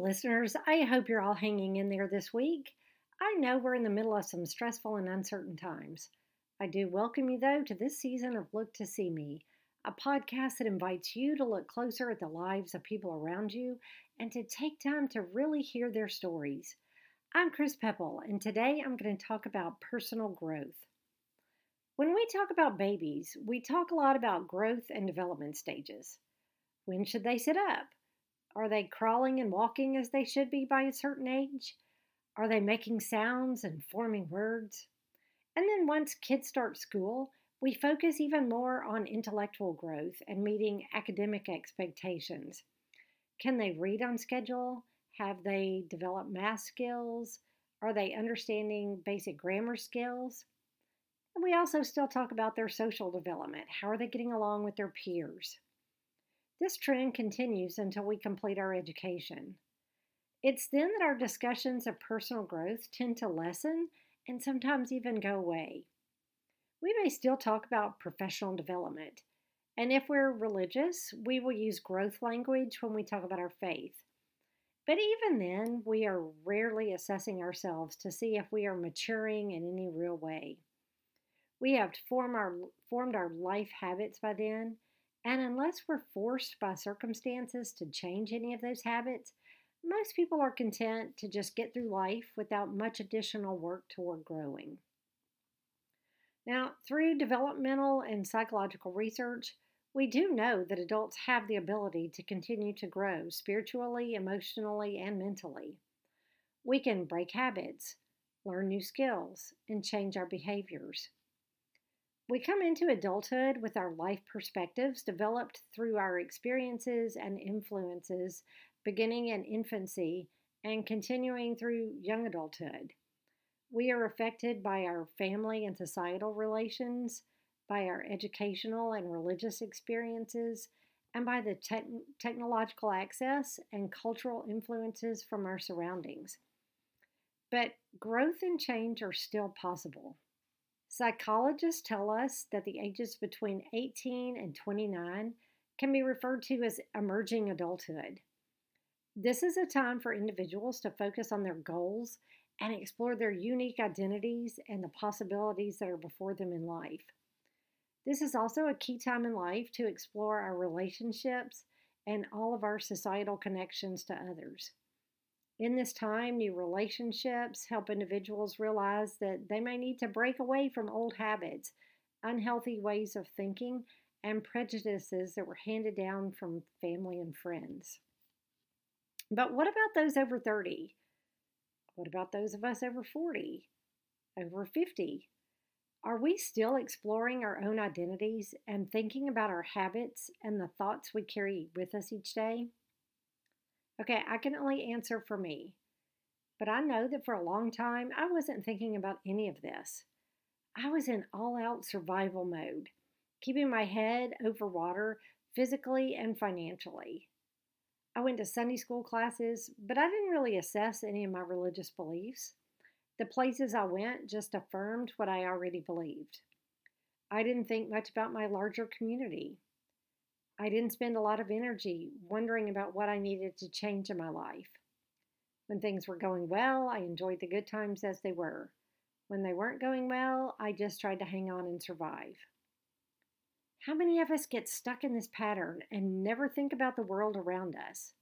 listeners. I hope you're all hanging in there this week. I know we're in the middle of some stressful and uncertain times. I do welcome you, though, to this season of Look to See Me, a podcast that invites you to look closer at the lives of people around you and to take time to really hear their stories. I'm Chris Pepple, and today I'm going to talk about personal growth. When we talk about babies, we talk a lot about growth and development stages. When should they sit up? Are they crawling and walking as they should be by a certain age? Are they making sounds and forming words? And then once kids start school, we focus even more on intellectual growth and meeting academic expectations. Can they read on schedule? Have they developed math skills? Are they understanding basic grammar skills? And we also still talk about their social development. How are they getting along with their peers? This trend continues until we complete our education. It's then that our discussions of personal growth tend to lessen and sometimes even go away. We may still talk about professional development, and if we're religious, we will use growth language when we talk about our faith. But even then, we are rarely assessing ourselves to see if we are maturing in any real way. We have formed our, formed our life habits by then, and unless we're forced by circumstances to change any of those habits, most people are content to just get through life without much additional work toward growing. Now, through developmental and psychological research, we do know that adults have the ability to continue to grow spiritually, emotionally, and mentally. We can break habits, learn new skills, and change our behaviors. We come into adulthood with our life perspectives developed through our experiences and influences beginning in infancy and continuing through young adulthood. We are affected by our family and societal relations, by our educational and religious experiences, and by the te- technological access and cultural influences from our surroundings. But growth and change are still possible. Psychologists tell us that the ages between 18 and 29 can be referred to as emerging adulthood. This is a time for individuals to focus on their goals and explore their unique identities and the possibilities that are before them in life. This is also a key time in life to explore our relationships and all of our societal connections to others. In this time, new relationships help individuals realize that they may need to break away from old habits, unhealthy ways of thinking, and prejudices that were handed down from family and friends. But what about those over 30? What about those of us over 40? Over 50? Are we still exploring our own identities and thinking about our habits and the thoughts we carry with us each day? Okay, I can only answer for me. But I know that for a long time, I wasn't thinking about any of this. I was in all out survival mode, keeping my head over water physically and financially. I went to Sunday school classes, but I didn't really assess any of my religious beliefs. The places I went just affirmed what I already believed. I didn't think much about my larger community. I didn't spend a lot of energy wondering about what I needed to change in my life. When things were going well, I enjoyed the good times as they were. When they weren't going well, I just tried to hang on and survive. How many of us get stuck in this pattern and never think about the world around us?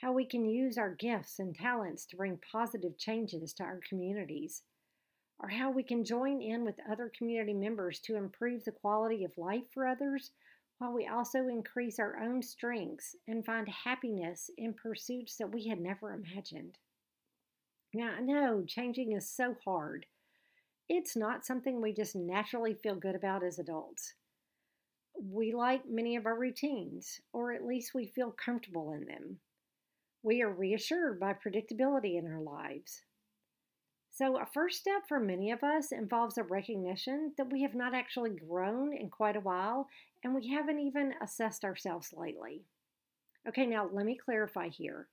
How we can use our gifts and talents to bring positive changes to our communities, or how we can join in with other community members to improve the quality of life for others while we also increase our own strengths and find happiness in pursuits that we had never imagined. Now, I know changing is so hard. It's not something we just naturally feel good about as adults. We like many of our routines, or at least we feel comfortable in them. We are reassured by predictability in our lives. So, a first step for many of us involves a recognition that we have not actually grown in quite a while and we haven't even assessed ourselves lately. Okay, now let me clarify here.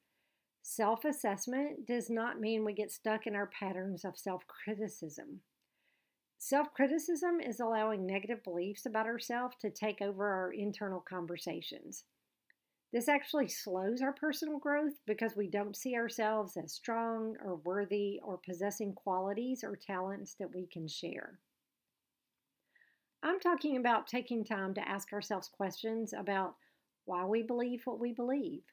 Self assessment does not mean we get stuck in our patterns of self criticism. Self criticism is allowing negative beliefs about ourselves to take over our internal conversations. This actually slows our personal growth because we don't see ourselves as strong or worthy or possessing qualities or talents that we can share. I'm talking about taking time to ask ourselves questions about why we believe what we believe.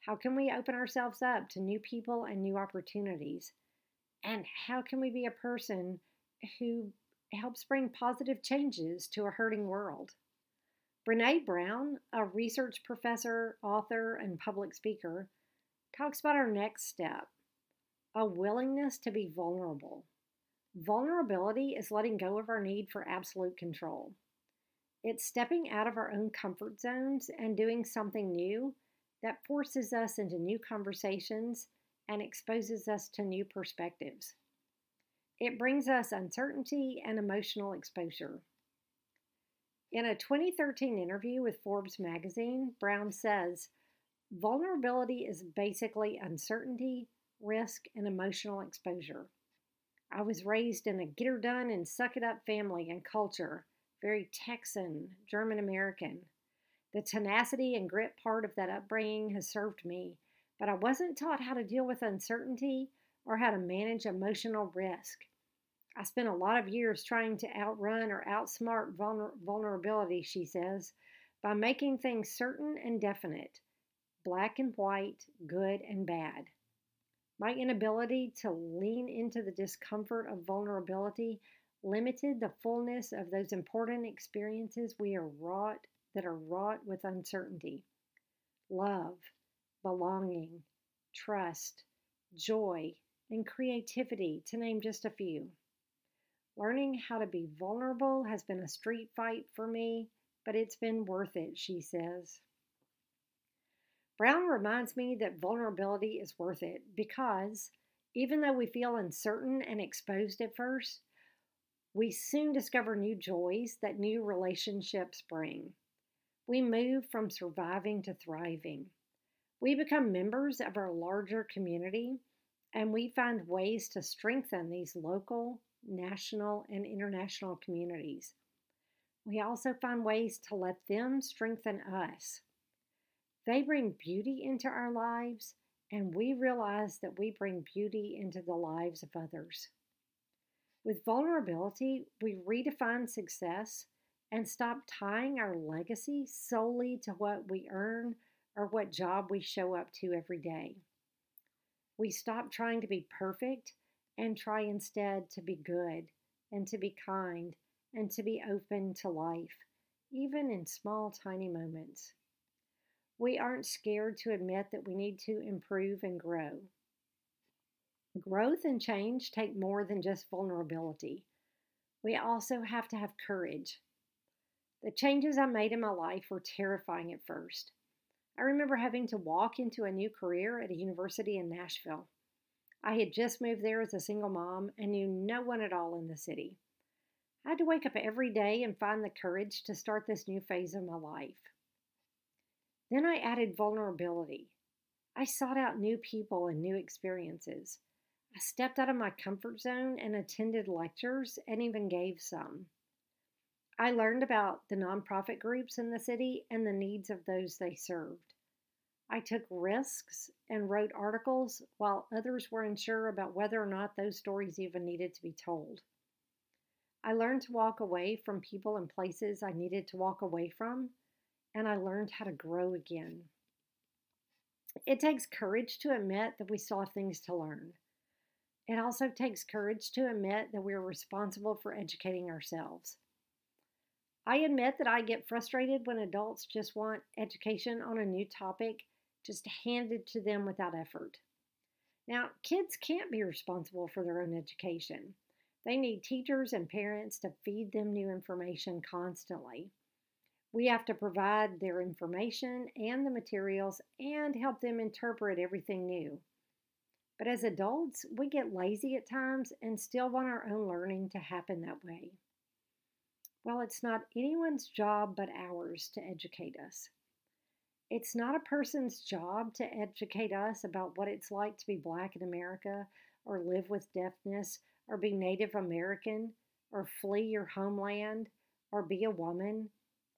How can we open ourselves up to new people and new opportunities? And how can we be a person who helps bring positive changes to a hurting world? Brene Brown, a research professor, author, and public speaker, talks about our next step a willingness to be vulnerable. Vulnerability is letting go of our need for absolute control. It's stepping out of our own comfort zones and doing something new that forces us into new conversations and exposes us to new perspectives. It brings us uncertainty and emotional exposure. In a 2013 interview with Forbes magazine, Brown says, Vulnerability is basically uncertainty, risk, and emotional exposure. I was raised in a get her done and suck it up family and culture, very Texan, German American. The tenacity and grit part of that upbringing has served me, but I wasn't taught how to deal with uncertainty or how to manage emotional risk. I spent a lot of years trying to outrun or outsmart vulner- vulnerability, she says, by making things certain and definite, black and white, good and bad. My inability to lean into the discomfort of vulnerability limited the fullness of those important experiences we are wrought that are wrought with uncertainty. Love, belonging, trust, joy, and creativity, to name just a few. Learning how to be vulnerable has been a street fight for me, but it's been worth it, she says. Brown reminds me that vulnerability is worth it because even though we feel uncertain and exposed at first, we soon discover new joys that new relationships bring. We move from surviving to thriving. We become members of our larger community and we find ways to strengthen these local, national, and international communities. We also find ways to let them strengthen us. They bring beauty into our lives, and we realize that we bring beauty into the lives of others. With vulnerability, we redefine success and stop tying our legacy solely to what we earn or what job we show up to every day. We stop trying to be perfect and try instead to be good and to be kind and to be open to life, even in small, tiny moments. We aren't scared to admit that we need to improve and grow. Growth and change take more than just vulnerability. We also have to have courage. The changes I made in my life were terrifying at first. I remember having to walk into a new career at a university in Nashville. I had just moved there as a single mom and knew no one at all in the city. I had to wake up every day and find the courage to start this new phase of my life. Then I added vulnerability. I sought out new people and new experiences. I stepped out of my comfort zone and attended lectures and even gave some. I learned about the nonprofit groups in the city and the needs of those they served. I took risks and wrote articles while others were unsure about whether or not those stories even needed to be told. I learned to walk away from people and places I needed to walk away from, and I learned how to grow again. It takes courage to admit that we still have things to learn. It also takes courage to admit that we are responsible for educating ourselves. I admit that I get frustrated when adults just want education on a new topic just handed to them without effort. Now, kids can't be responsible for their own education. They need teachers and parents to feed them new information constantly. We have to provide their information and the materials and help them interpret everything new. But as adults, we get lazy at times and still want our own learning to happen that way. Well, it's not anyone's job but ours to educate us. It's not a person's job to educate us about what it's like to be black in America, or live with deafness, or be Native American, or flee your homeland, or be a woman,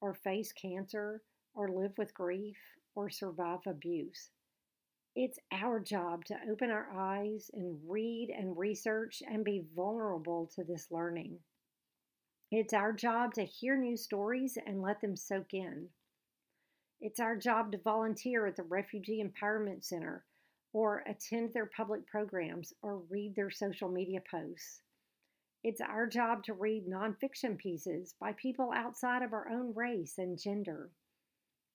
or face cancer, or live with grief, or survive abuse. It's our job to open our eyes and read and research and be vulnerable to this learning. It's our job to hear new stories and let them soak in. It's our job to volunteer at the Refugee Empowerment Center or attend their public programs or read their social media posts. It's our job to read nonfiction pieces by people outside of our own race and gender.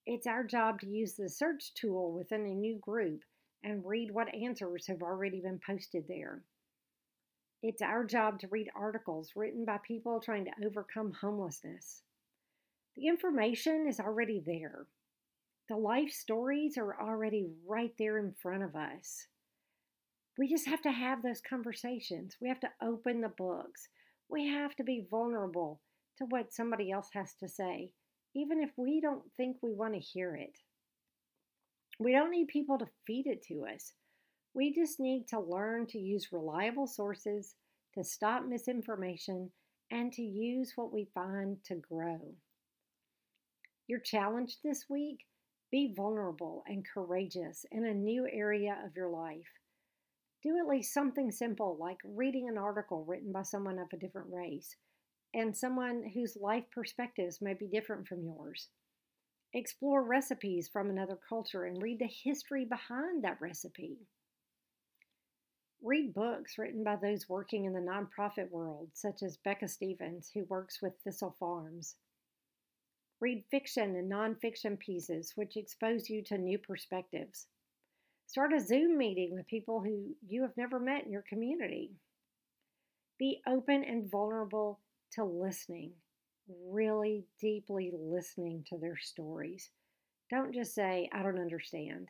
It's our job to use the search tool within a new group and read what answers have already been posted there. It's our job to read articles written by people trying to overcome homelessness. The information is already there. The life stories are already right there in front of us. We just have to have those conversations. We have to open the books. We have to be vulnerable to what somebody else has to say, even if we don't think we want to hear it. We don't need people to feed it to us. We just need to learn to use reliable sources, to stop misinformation, and to use what we find to grow. Your challenge this week be vulnerable and courageous in a new area of your life. Do at least something simple like reading an article written by someone of a different race and someone whose life perspectives may be different from yours. Explore recipes from another culture and read the history behind that recipe. Read books written by those working in the nonprofit world, such as Becca Stevens, who works with Thistle Farms. Read fiction and nonfiction pieces which expose you to new perspectives. Start a Zoom meeting with people who you have never met in your community. Be open and vulnerable to listening really deeply listening to their stories. Don't just say, I don't understand.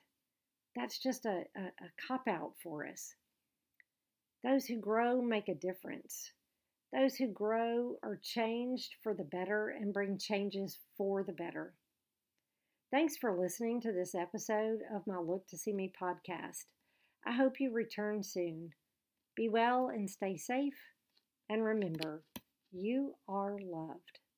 That's just a, a, a cop out for us. Those who grow make a difference. Those who grow are changed for the better and bring changes for the better. Thanks for listening to this episode of my Look to See Me podcast. I hope you return soon. Be well and stay safe. And remember, you are loved.